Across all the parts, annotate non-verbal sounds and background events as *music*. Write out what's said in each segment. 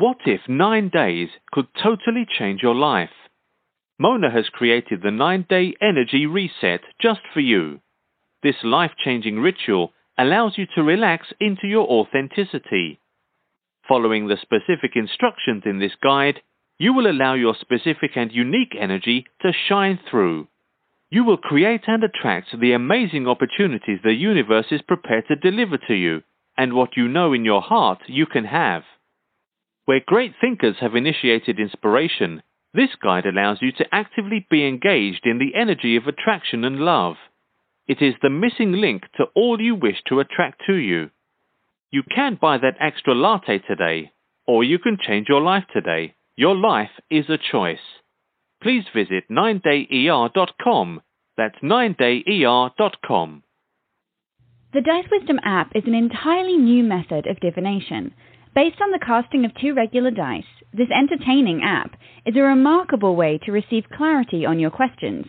What if nine days could totally change your life? Mona has created the nine day energy reset just for you. This life changing ritual allows you to relax into your authenticity. Following the specific instructions in this guide, you will allow your specific and unique energy to shine through. You will create and attract the amazing opportunities the universe is prepared to deliver to you, and what you know in your heart you can have. Where great thinkers have initiated inspiration, this guide allows you to actively be engaged in the energy of attraction and love. It is the missing link to all you wish to attract to you. You can buy that extra latte today, or you can change your life today. Your life is a choice. Please visit 9dayer.com. That's 9dayer.com. The Dice Wisdom app is an entirely new method of divination. Based on the casting of two regular dice, this entertaining app is a remarkable way to receive clarity on your questions.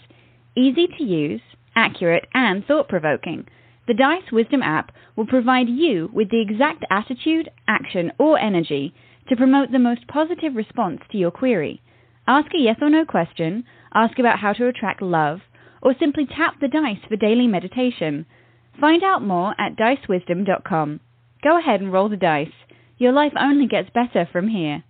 Easy to use, accurate, and thought provoking. The Dice Wisdom app will provide you with the exact attitude, action, or energy to promote the most positive response to your query. Ask a yes or no question, ask about how to attract love, or simply tap the dice for daily meditation. Find out more at dicewisdom.com. Go ahead and roll the dice. Your life only gets better from here.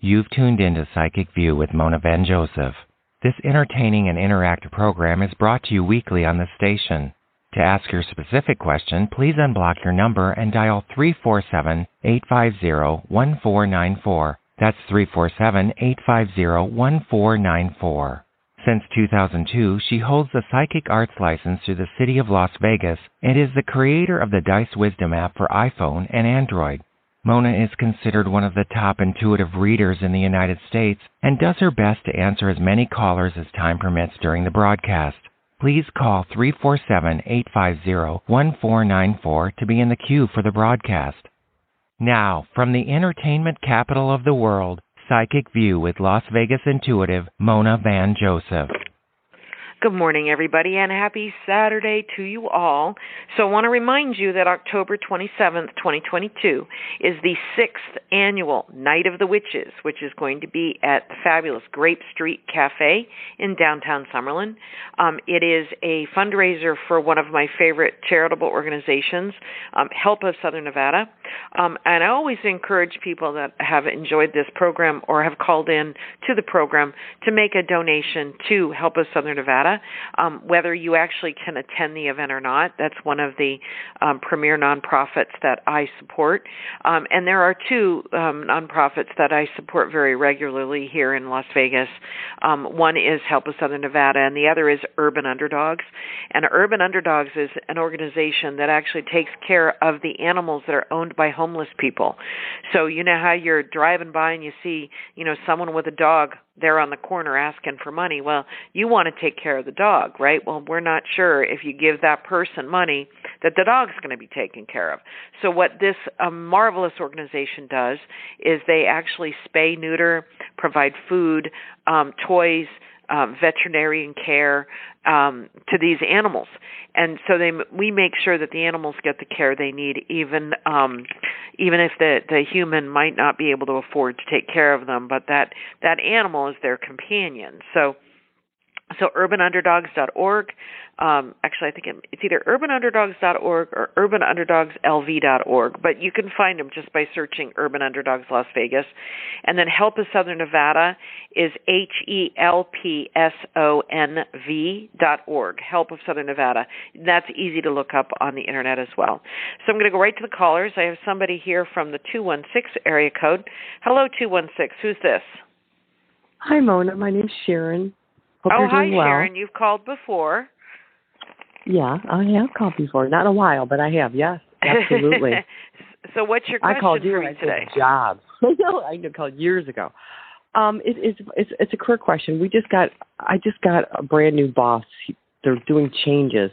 You've tuned into Psychic View with Mona Van Joseph. This entertaining and interactive program is brought to you weekly on the station. To ask your specific question, please unblock your number and dial 347 850 1494. That's 347 850 1494. Since 2002, she holds the Psychic Arts license through the City of Las Vegas and is the creator of the Dice Wisdom app for iPhone and Android. Mona is considered one of the top intuitive readers in the United States and does her best to answer as many callers as time permits during the broadcast. Please call 347 850 1494 to be in the queue for the broadcast. Now, from the entertainment capital of the world, Psychic View with Las Vegas intuitive Mona Van Joseph. Good morning, everybody, and happy Saturday to you all. So, I want to remind you that October 27th, 2022, is the sixth annual Night of the Witches, which is going to be at the fabulous Grape Street Cafe in downtown Summerlin. Um, it is a fundraiser for one of my favorite charitable organizations, um, Help of Southern Nevada. Um, and I always encourage people that have enjoyed this program or have called in to the program to make a donation to Help of Southern Nevada um, whether you actually can attend the event or not. That's one of the um, premier nonprofits that I support. Um, and there are two um, nonprofits that I support very regularly here in Las Vegas. Um, one is Help of Southern Nevada, and the other is Urban Underdogs. And Urban Underdogs is an organization that actually takes care of the animals that are owned by homeless people. So you know how you're driving by and you see, you know, someone with a dog there on the corner asking for money. Well, you want to take care of the dog, right? Well, we're not sure if you give that person money that the dog's going to be taken care of. So what this um, marvelous organization does is they actually spay, neuter, provide food, um, toys, um, veterinarian care um, to these animals, and so they we make sure that the animals get the care they need, even um, even if the the human might not be able to afford to take care of them, but that that animal is their companion. So so urbanunderdogs.org. Um, actually, I think it's either urbanunderdogs.org or urbanunderdogslv.org, but you can find them just by searching Urban Underdogs Las Vegas. And then Help of Southern Nevada is H E L P S O N V dot org. Help of Southern Nevada. That's easy to look up on the internet as well. So I'm going to go right to the callers. I have somebody here from the 216 area code. Hello, 216. Who's this? Hi, Mona. My name's Sharon. Hope oh, hi, well. Sharon. You've called before. Yeah, I have called before. Not in a while, but I have. Yes, absolutely. *laughs* so, what's your question I called you for me today? Jobs. *laughs* I. I called years ago. Um, it, it's it's it's a career question. We just got. I just got a brand new boss. They're doing changes.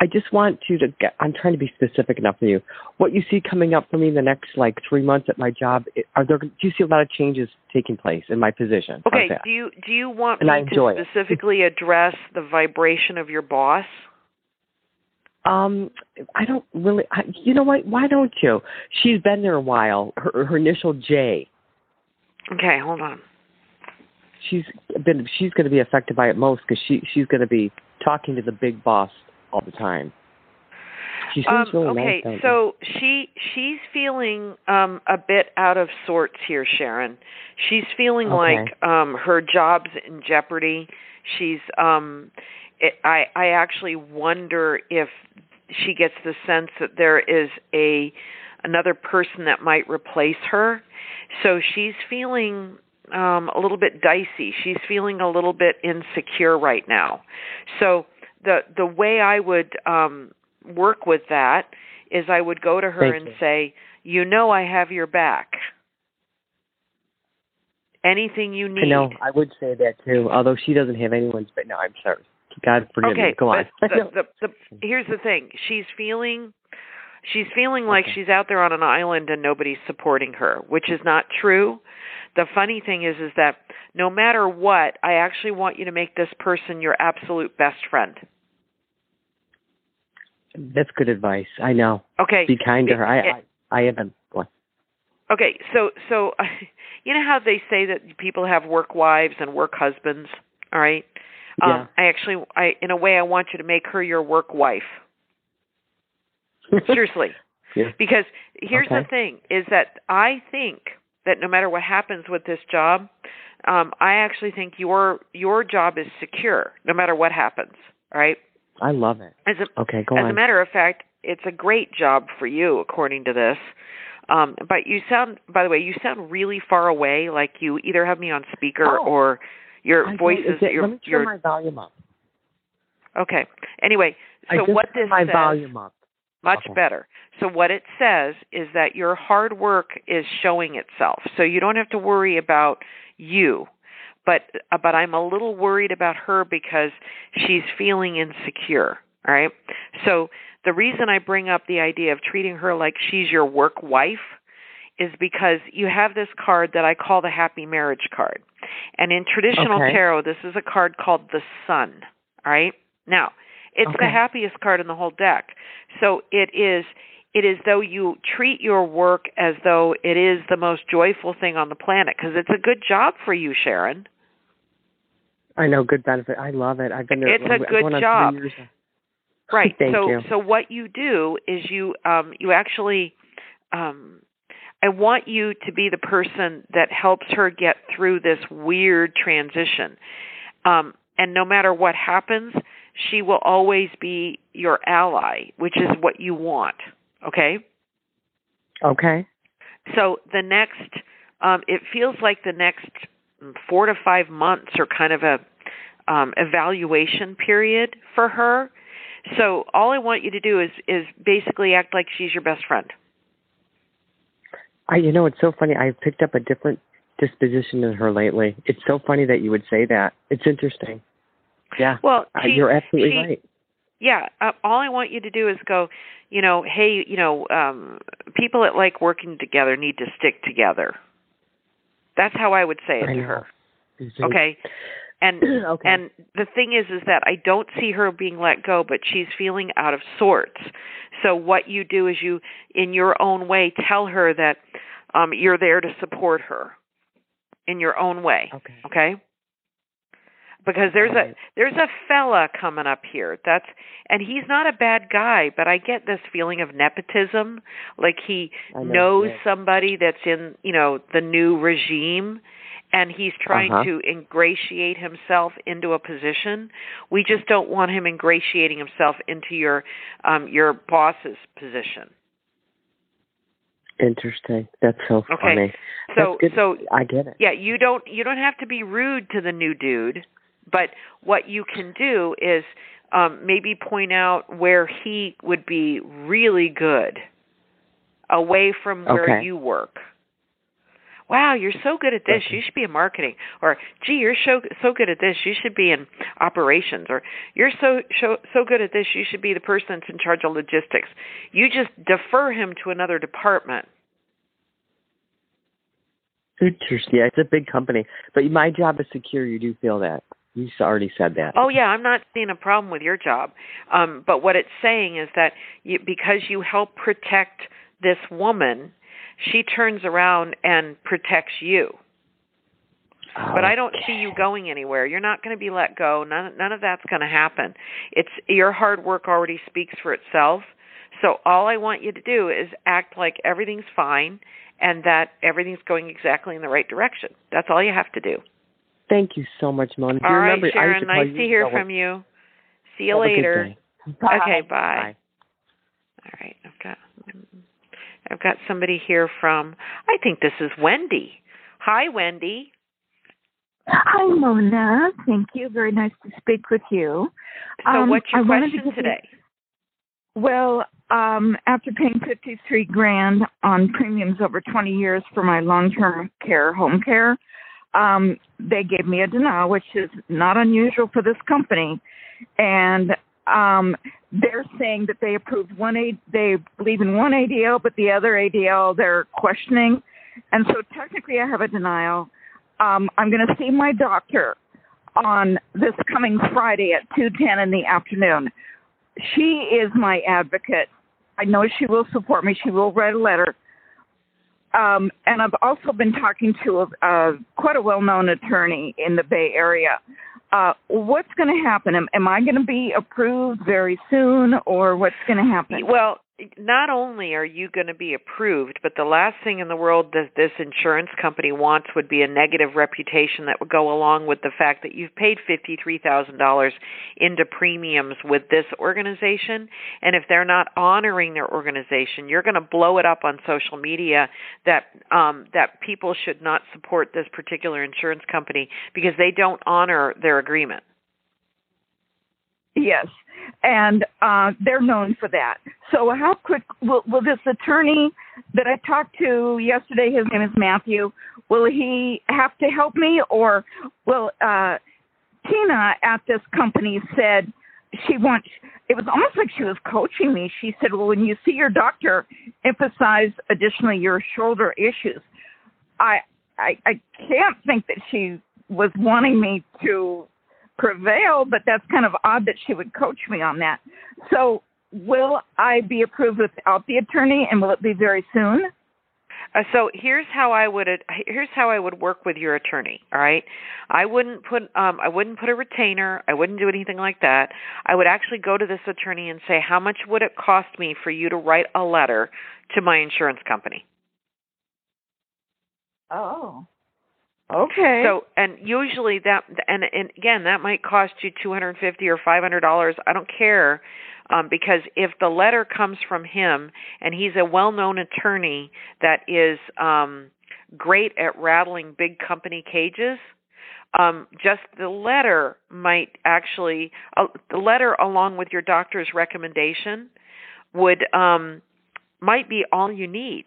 I just want you to get, I'm trying to be specific enough for you. What you see coming up for me in the next like three months at my job, are there, do you see a lot of changes taking place in my position? Okay. Do you, do you want and me to specifically it. address the vibration of your boss? Um, I don't really. I, you know what? Why don't you? She's been there a while. Her, her initial J. Okay, hold on. She's been. She's going to be affected by it most because she she's going to be talking to the big boss all the time. She seems Um, really okay, nice. so she she's feeling um a bit out of sorts here, Sharon. She's feeling Okay. like um her job's in jeopardy. She's um it, I I actually wonder if she gets the sense that there is a another person that might replace her. So she's feeling um a little bit dicey. She's feeling a little bit insecure right now. So the the way I would um work with that is I would go to her Thank and you. say, "You know I have your back. Anything you I need." know. I would say that too. Although she doesn't have anyone's. But no, I'm sorry. God forgive okay, me. Go on. the, *laughs* the, the, here's the thing. She's feeling she's feeling like Okay. she's out there on an island and nobody's supporting her, which is not true. The funny thing is is that no matter what, I actually want you to make this person your absolute best friend. That's good advice. I know. Okay. Be kind to her. I It- I, I haven't. What? Okay, so so *laughs* you know how they say that people have work wives and work husbands, all right? Yeah. Um I actually I in a way I want you to make her your work wife. Seriously. *laughs* Yeah. Because here's the thing is that I think that no matter what happens with this job, um I actually think your your job is secure no matter what happens, right? I love it. As a Okay, go as on. a matter of fact, it's a great job for you, according to this. Um, but you sound, by the way, you sound really far away, like you either have me on speaker Oh. or your I voice is your Let me turn your. my volume up. Okay. Anyway, so what this my says, volume up. Much Okay. better. So what it says is that your hard work is showing itself. So you don't have to worry about you. But uh, but I'm a little worried about her because she's feeling insecure, all right? So the reason I bring up the idea of treating her like she's your work wife is because you have this card that I call the happy marriage card. And in traditional Okay. tarot, this is a card called the sun, all right? Now, it's the happiest card in the whole deck. So it is it is though you treat your work as though it is the most joyful thing on the planet because it's a good job for you, Sharon. I know, good benefit. I love it. I've been there. It's a good going on three job. *laughs* Right. Thank so you. so what you do is you um you actually um I want you to be the person that helps her get through this weird transition. Um and no matter what happens, she will always be your ally, which is what you want. Okay? Okay. So the next, um, it feels like the next four to five months are kind of a um, evaluation period for her. So all I want you to do is is basically act like she's your best friend. I, you know, it's so funny. I've picked up a different disposition in her lately. It's so funny that you would say that. It's interesting. Yeah. Well, Uh, you're absolutely she- right. Yeah, uh, all I want you to do is go, you know, hey, you know, um people that like working together need to stick together. That's how I would say it I to know. her. Mhm. Okay? And *clears throat* okay. And the thing is, is that I don't see her being let go, but she's feeling out of sorts. So what you do is you, in your own way, tell her that um, you're there to support her in your own way. okay. Okay? Because there's a there's a fella coming up here. That's and he's not a bad guy, but I get this feeling of nepotism, like he know, knows yeah. somebody that's in you know the new regime and he's trying Uh-huh. to ingratiate himself into a position we just don't want him ingratiating himself into your um your boss's position Interesting. That's so Okay. funny. so so I get it. yeah you don't you don't have to be rude to the new dude but what you can do is um maybe point out where he would be really good away from where Okay. you work wow you're so good at this Okay. you should be in marketing or gee you're so so good at this you should be in operations or you're so so so good at this you should be the person that's in charge of logistics you just defer him to another department Interesting. Yeah, it's a big company, but my job is secure. You do feel that. You already said that. Oh yeah, I'm not seeing a problem with your job. Um, but what it's saying is that you, because you help protect this woman, she turns around and protects you. But I don't see you going anywhere. You're not going to be let go. None none of that's going to happen. It's your hard work already speaks for itself. So all I want you to do is act like everything's fine and that everything's going exactly in the right direction. That's all you have to do. Thank you so much, Mona. All right, remember, Sharon. nice to, to hear from you. See you Have later. Bye. Okay, bye. bye. All right, I've got I've got somebody here from I think this is Wendy. Hi, Wendy. Hi, Mona. Thank you. Very nice to speak with you. So, Um, what's your I question to give you- today? Well, um, after paying fifty-three grand on premiums over twenty years for my long-term care, home care, um, they gave me a denial, which is not unusual for this company, and um, they're saying that they approved one A, they believe in one ADL, but the other ADL they're questioning, and so technically I have a denial. Um, I'm going to see my doctor on this coming Friday at two ten in the afternoon she is my advocate. I know she will support me. She will write a letter. Um, and I've also been talking to a, uh, quite a well-known attorney in the Bay Area. Uh, what's going to happen? Am, am I going to be approved very soon, or what's going to happen? Well, not only are you going to be approved, but the last thing in the world that this insurance company wants would be a negative reputation that would go along with the fact that you've paid $53,000 into premiums with this organization. And if they're not honoring their organization, you're going to blow it up on social media that um, that people should not support this particular insurance company because they don't honor their agreement. Yes, and uh, they're known for that. So, how quick will, will this attorney that I talked to yesterday? His name is Matthew. Will he have to help me, or will uh, Tina at this company said she wants? It was almost like she was coaching me. She said, "Well, when you see your doctor, emphasize additionally your shoulder issues." I I, I can't think that she was wanting me to prevail, but that's kind of odd that she would coach me on that. So, will I be approved without the attorney, and will it be very soon? Uh, so here's how I would here's how I would work with your attorney. All right, I wouldn't put um, I wouldn't put a retainer. I wouldn't do anything like that. I would actually go to this attorney and say, how much would it cost me for you to write a letter to my insurance company? Oh. Okay. So, and usually that, and, and again, that might cost you two hundred fifty or five hundred dollars. I don't care, um, because if the letter comes from him and he's a well-known attorney that is um, great at rattling big company cages, um, just the letter might actually, uh, the letter along with your doctor's recommendation would um, might be all you need.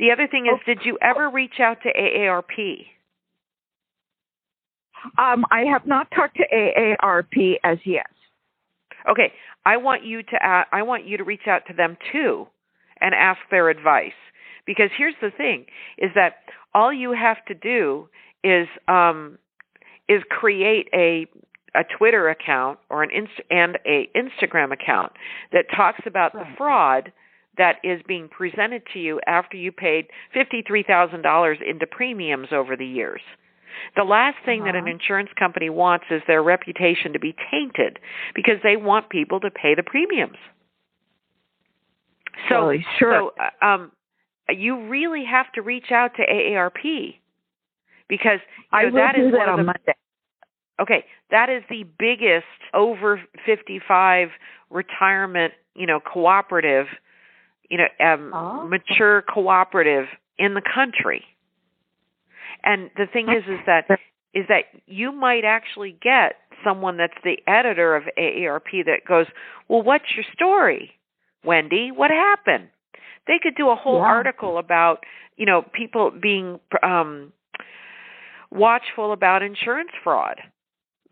The other thing is, did you ever reach out to AARP? Um, I have not talked to AARP as yet. Okay, I want you to uh, I want you to reach out to them too and ask their advice because here's the thing: is that all you have to do is um, is create a a Twitter account or an Inst- and a Instagram account that talks about right. the fraud that is being presented to you after you paid $53,000 into premiums over the years. The last thing uh-huh. that an insurance company wants is their reputation to be tainted because they want people to pay the premiums. So, sure. so um, you really have to reach out to AARP because you know, I that is one of the Monday. Okay, that is the biggest over 55 retirement, you know, cooperative you know, um, oh. mature cooperative in the country. And the thing is, is that is that you might actually get someone that's the editor of AARP that goes, "Well, what's your story, Wendy? What happened?" They could do a whole yeah. article about, you know, people being um, watchful about insurance fraud.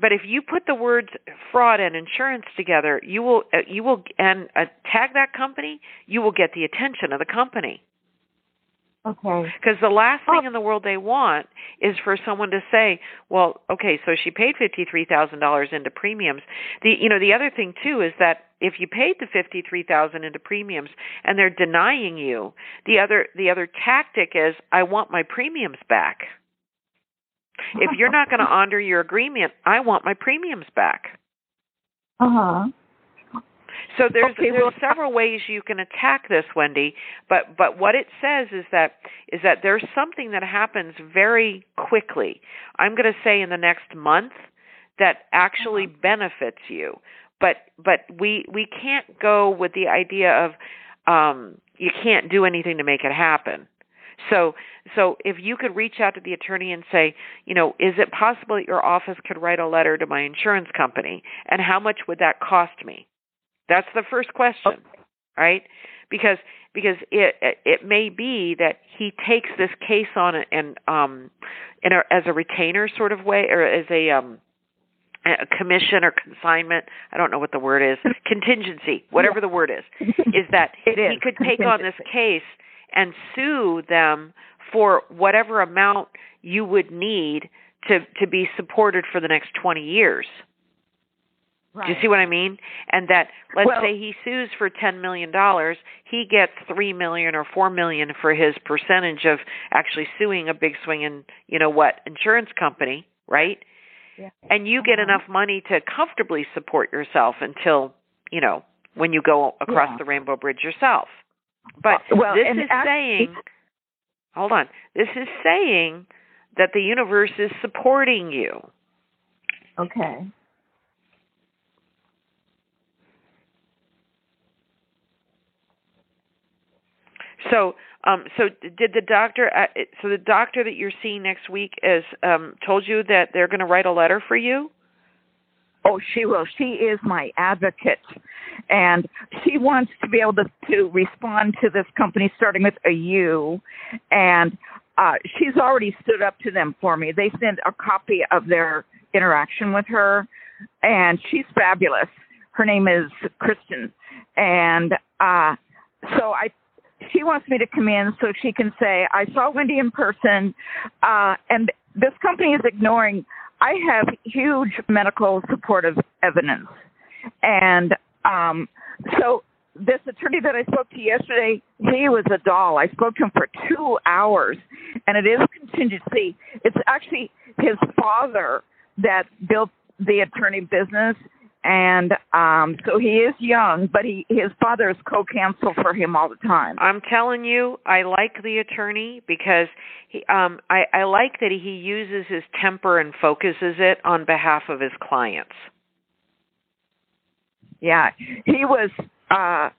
But if you put the words fraud and insurance together, you will uh, you will and uh, tag that company, you will get the attention of the company. Okay. Because the last thing Oh. in the world they want is for someone to say, "Well, okay, so she paid fifty three thousand dollars into premiums." The you know the other thing too is that if you paid the fifty three thousand into premiums and they're denying you, the other the other tactic is, "I want my premiums back." If you're not going *laughs* to honor your agreement, I want my premiums back. Uh huh. So there's Okay, there's well- several ways you can attack this, Wendy. But but what it says is that is that there's something that happens very quickly. I'm going to say in the next month that actually benefits you. But but we we can't go with the idea of um you can't do anything to make it happen. So so if you could reach out to the attorney and say, you know, is it possible that your office could write a letter to my insurance company and how much would that cost me? That's the first question, right? Because because it it may be that he takes this case on and um in a, as a retainer sort of way or as a um a commission or consignment, I don't know what the word is, *laughs* contingency, whatever the word is, *laughs* is that It he is could take on this case and sue them for whatever amount you would need to to be supported for the next 20 years. Right. Do you see what I mean? And that let's Well- say he sues for 10 million dollars, he gets 3 million or 4 million for his percentage of actually suing a big swing in, you know what, insurance company, right? Yeah. And you get Uh-huh. enough money to comfortably support yourself until, you know, when you go across Yeah. the rainbow bridge yourself. But Uh, well, this is actually- saying Hold on. This is saying that the universe is supporting you. Okay. So, um, so did the doctor? Uh, so the doctor that you're seeing next week has um, told you that they're going to write a letter for you. Oh, she will. She is my advocate, and she wants to be able to to respond to this company starting with a U, and uh, she's already stood up to them for me. They sent a copy of their interaction with her, and she's fabulous. Her name is Kristen, and uh, so I. She wants me to come in so she can say, I saw Wendy in person, uh, and this company is ignoring I have huge medical supportive evidence. And um, so this attorney that I spoke to yesterday, he was a doll. I spoke to him for two hours, and it is contingency. It's actually his father that built the attorney business. And um, so he is young, but he his father is co-counsel for him all the time. I'm telling you, I like the attorney because he, um, I, I like that he uses his temper and focuses it on behalf of his clients. Yeah, he was uh,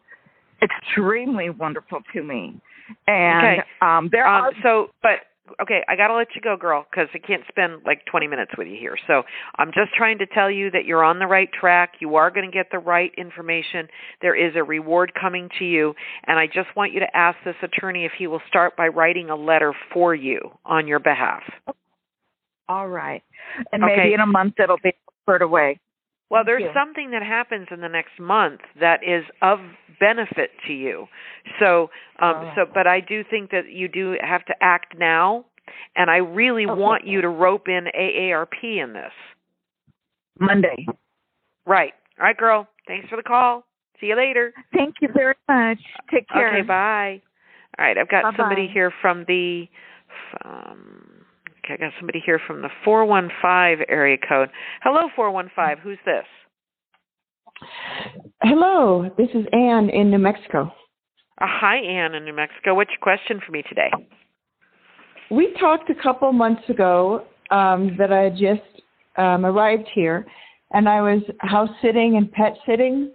extremely wonderful to me, and Okay. um, there Um, are so, but okay, I got to let you go, girl, because I can't spend like 20 minutes with you here. So I'm just trying to tell you that you're on the right track. You are going to get the right information. There is a reward coming to you, and I just want you to ask this attorney if he will start by writing a letter for you on your behalf. all right, and Okay. maybe in a month it'll be referred away. Well, Thank there's you. something that happens in the next month that is of benefit to you. So, um, Oh. so, but I do think that you do have to act now, and I really Okay. want you to rope in AARP in this. Monday. Right. All right, girl. Thanks for the call. See you later. Thank you very much. Take care. Okay, bye. All right, I've got Bye-bye. somebody here from the um okay, I got somebody here from the 415 area code. Hello 415. Who's this? Hello, this is Anne in New Mexico. Uh, hi Ann in New Mexico. What's your question for me today? We talked a couple months ago um, that I had just um, arrived here, and I was house sitting and pet sitting,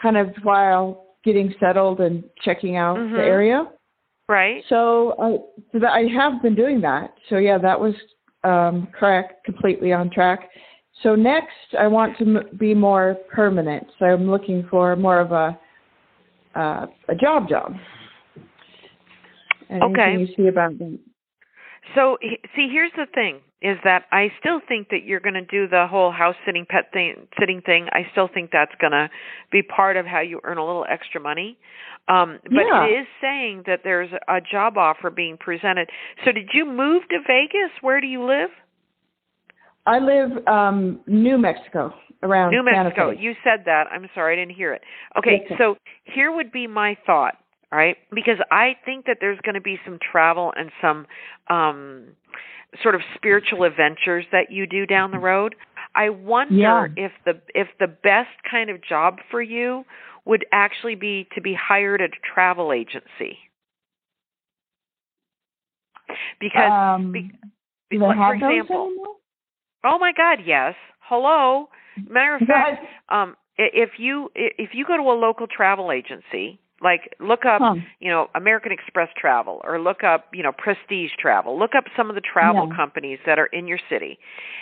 kind of while getting settled and checking out Mhm. the area. Right? So, I, so that I have been doing that. So yeah, that was um, correct, completely on track. So next, I want to m- be more permanent. So I'm looking for more of a uh, a job job. Anything Okay. you see about that? So see, here's the thing: is that I still think that you're going to do the whole house sitting, pet thing, sitting thing. I still think that's going to be part of how you earn a little extra money. Um, but Yeah. it is saying that there's a job offer being presented. So did you move to Vegas? Where do you live? I live um New Mexico around New Mexico. You said that. I'm sorry, I didn't hear it. Okay, Yes, so here would be my thought, all right? Because I think that there's going to be some travel and some um sort of spiritual adventures that you do down the road. I wonder Yeah. if the if the best kind of job for you would actually be to be hired at a travel agency. Because um, be- do like, they have for those example, anymore? Oh my God, yes. Hello. Matter of *laughs* fact, um, if you if you go to a local travel agency, like look up, Huh. you know, American Express Travel, or look up, you know, Prestige Travel. Look up some of the travel Yeah. companies that are in your city,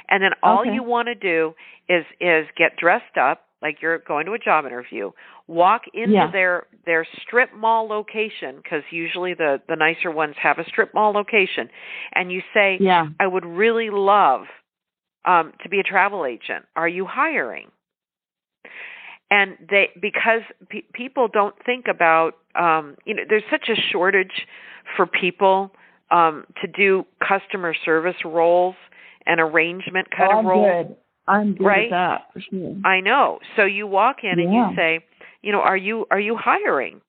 and then all Okay. you want to do is is get dressed up like you're going to a job interview. Walk into Yeah. their their strip mall location because usually the the nicer ones have a strip mall location, and you say, yeah. I would really love um, to be a travel agent. Are you hiring? And they because pe- people don't think about um, you know there's such a shortage for people um, to do customer service roles and arrangement kind oh, of I'm roles. good. I'm good right? at that for sure. I know. So you walk in and you say, you know, are you are you hiring?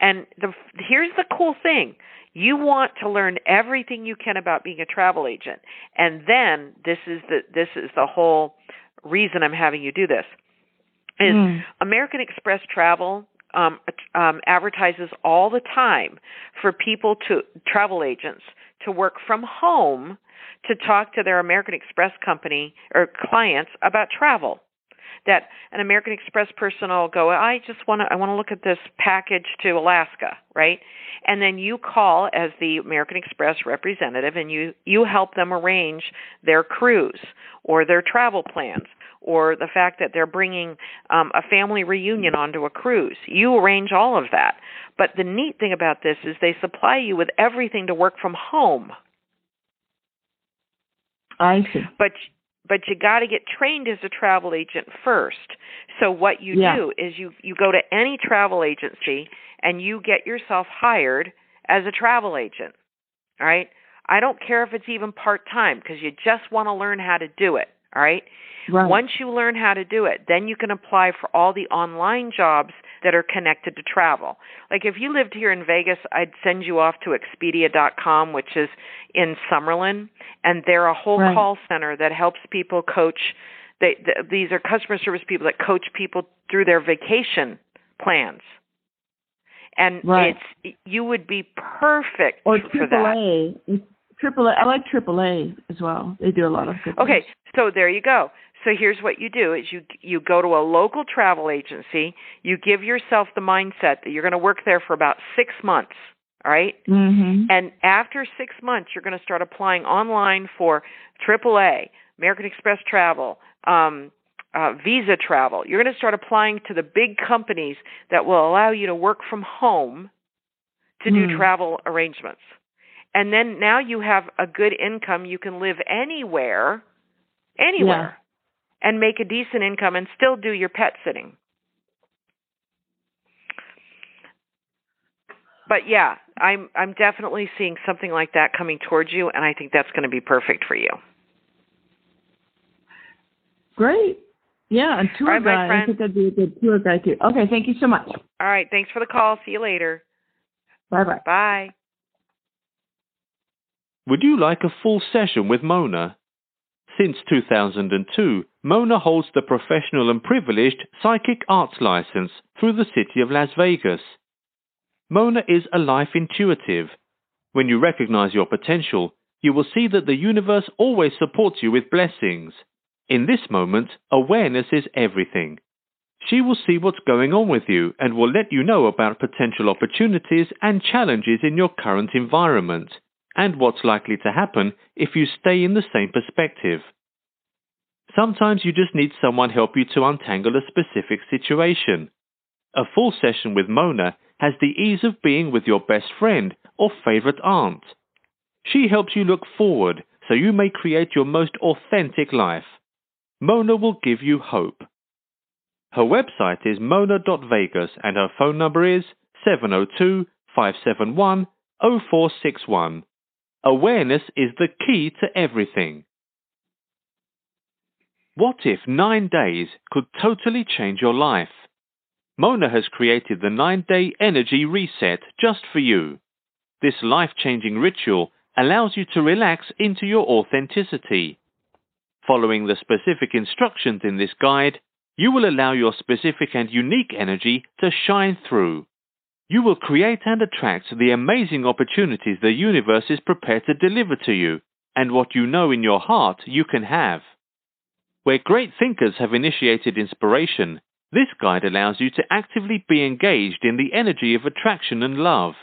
And the here's the cool thing. You want to learn everything you can about being a travel agent. And then this is the this is the whole reason I'm having you do this. Is Mm. American Express Travel um, um, advertises all the time for people to travel agents to work from home to talk to their American Express company or clients about travel. That an American Express person will go, I just want to, I want to look at this package to Alaska, right? And then you call as the American Express representative, and you you help them arrange their cruise or their travel plans or the fact that they're bringing um, a family reunion onto a cruise. You arrange all of that. But the neat thing about this is they supply you with everything to work from home. I see. But but you got to get trained as a travel agent first. So what you Yeah. do is you you go to any travel agency and you get yourself hired as a travel agent. All right? I don't care if it's even part-time because you just want to learn how to do it, all right? Right. Once you learn how to do it, then you can apply for all the online jobs that are connected to travel. Like if you lived here in Vegas, I'd send you off to Expedia.com, which is in Summerlin, and they're a whole Right. call center that helps people coach. They, th- these are customer service people that coach people through their vacation plans. And Right. it's you would be perfect or for that. AAA. Triple A. I like AAA as well. They do a lot of good Okay, so there you go. So here's what you do is you you go to a local travel agency, you give yourself the mindset that you're going to work there for about 6 months, all right? Mm-hmm. And after 6 months you're going to start applying online for AAA, American Express Travel, um uh, Visa Travel. You're going to start applying to the big companies that will allow you to work from home to do Hmm. travel arrangements. And then now you have a good income. You can live anywhere, anywhere, and make a decent income and still do your pet sitting. But yeah, I'm I'm definitely seeing something like that coming towards you, and I think that's going to be perfect for you. Great. Yeah, a tour right, my guide. I think that'd be a good tour guide too. Okay, thank you so much. All right, thanks for the call. See you later. Bye bye. Bye. Would you like a full session with Mona? Since 2002, Mona holds the professional and privileged psychic arts license through the city of Las Vegas. Mona is a life intuitive. When you recognize your potential, you will see that the universe always supports you with blessings. In this moment, awareness is everything. She will see what's going on with you and will let you know about potential opportunities and challenges in your current environment, and what's likely to happen if you stay in the same perspective. Sometimes you just need someone help you to untangle a specific situation. A full session with Mona has the ease of being with your best friend or favorite aunt. She helps you look forward so you may create your most authentic life. Mona will give you hope. Her website is mona.vegas and her phone number is 702 571 0461. Awareness is the key to everything. What if nine days could totally change your life? Mona has created the nine day energy reset just for you. This life changing ritual allows you to relax into your authenticity. Following the specific instructions in this guide, you will allow your specific and unique energy to shine through. You will create and attract the amazing opportunities the universe is prepared to deliver to you, and what you know in your heart you can have. Where great thinkers have initiated inspiration, this guide allows you to actively be engaged in the energy of attraction and love.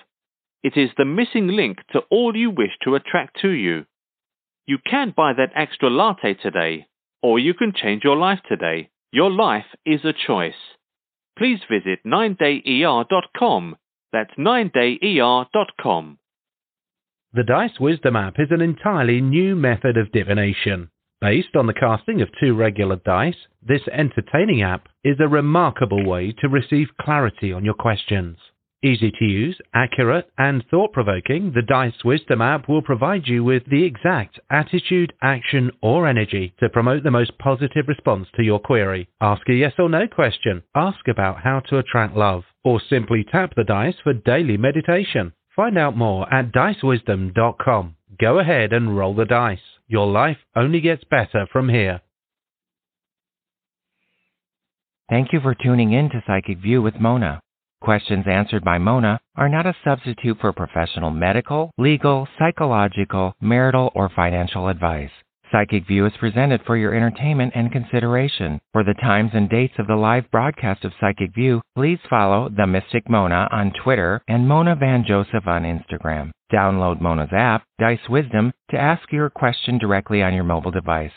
It is the missing link to all you wish to attract to you. You can buy that extra latte today, or you can change your life today. Your life is a choice. Please visit 9dayer.com. That's 9dayer.com. The Dice Wisdom app is an entirely new method of divination. Based on the casting of two regular dice, this entertaining app is a remarkable way to receive clarity on your questions. Easy to use, accurate, and thought provoking, the Dice Wisdom app will provide you with the exact attitude, action, or energy to promote the most positive response to your query. Ask a yes or no question, ask about how to attract love, or simply tap the dice for daily meditation. Find out more at dicewisdom.com. Go ahead and roll the dice. Your life only gets better from here. Thank you for tuning in to Psychic View with Mona. Questions answered by Mona are not a substitute for professional medical, legal, psychological, marital, or financial advice. Psychic View is presented for your entertainment and consideration. For the times and dates of the live broadcast of Psychic View, please follow The Mystic Mona on Twitter and Mona Van Joseph on Instagram. Download Mona's app, Dice Wisdom, to ask your question directly on your mobile device.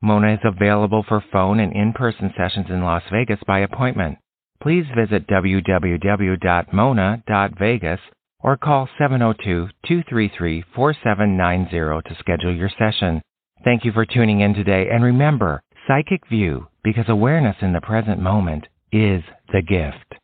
Mona is available for phone and in-person sessions in Las Vegas by appointment. Please visit www.mona.vegas or call 702-233-4790 to schedule your session. Thank you for tuning in today and remember, Psychic View, because awareness in the present moment is the gift.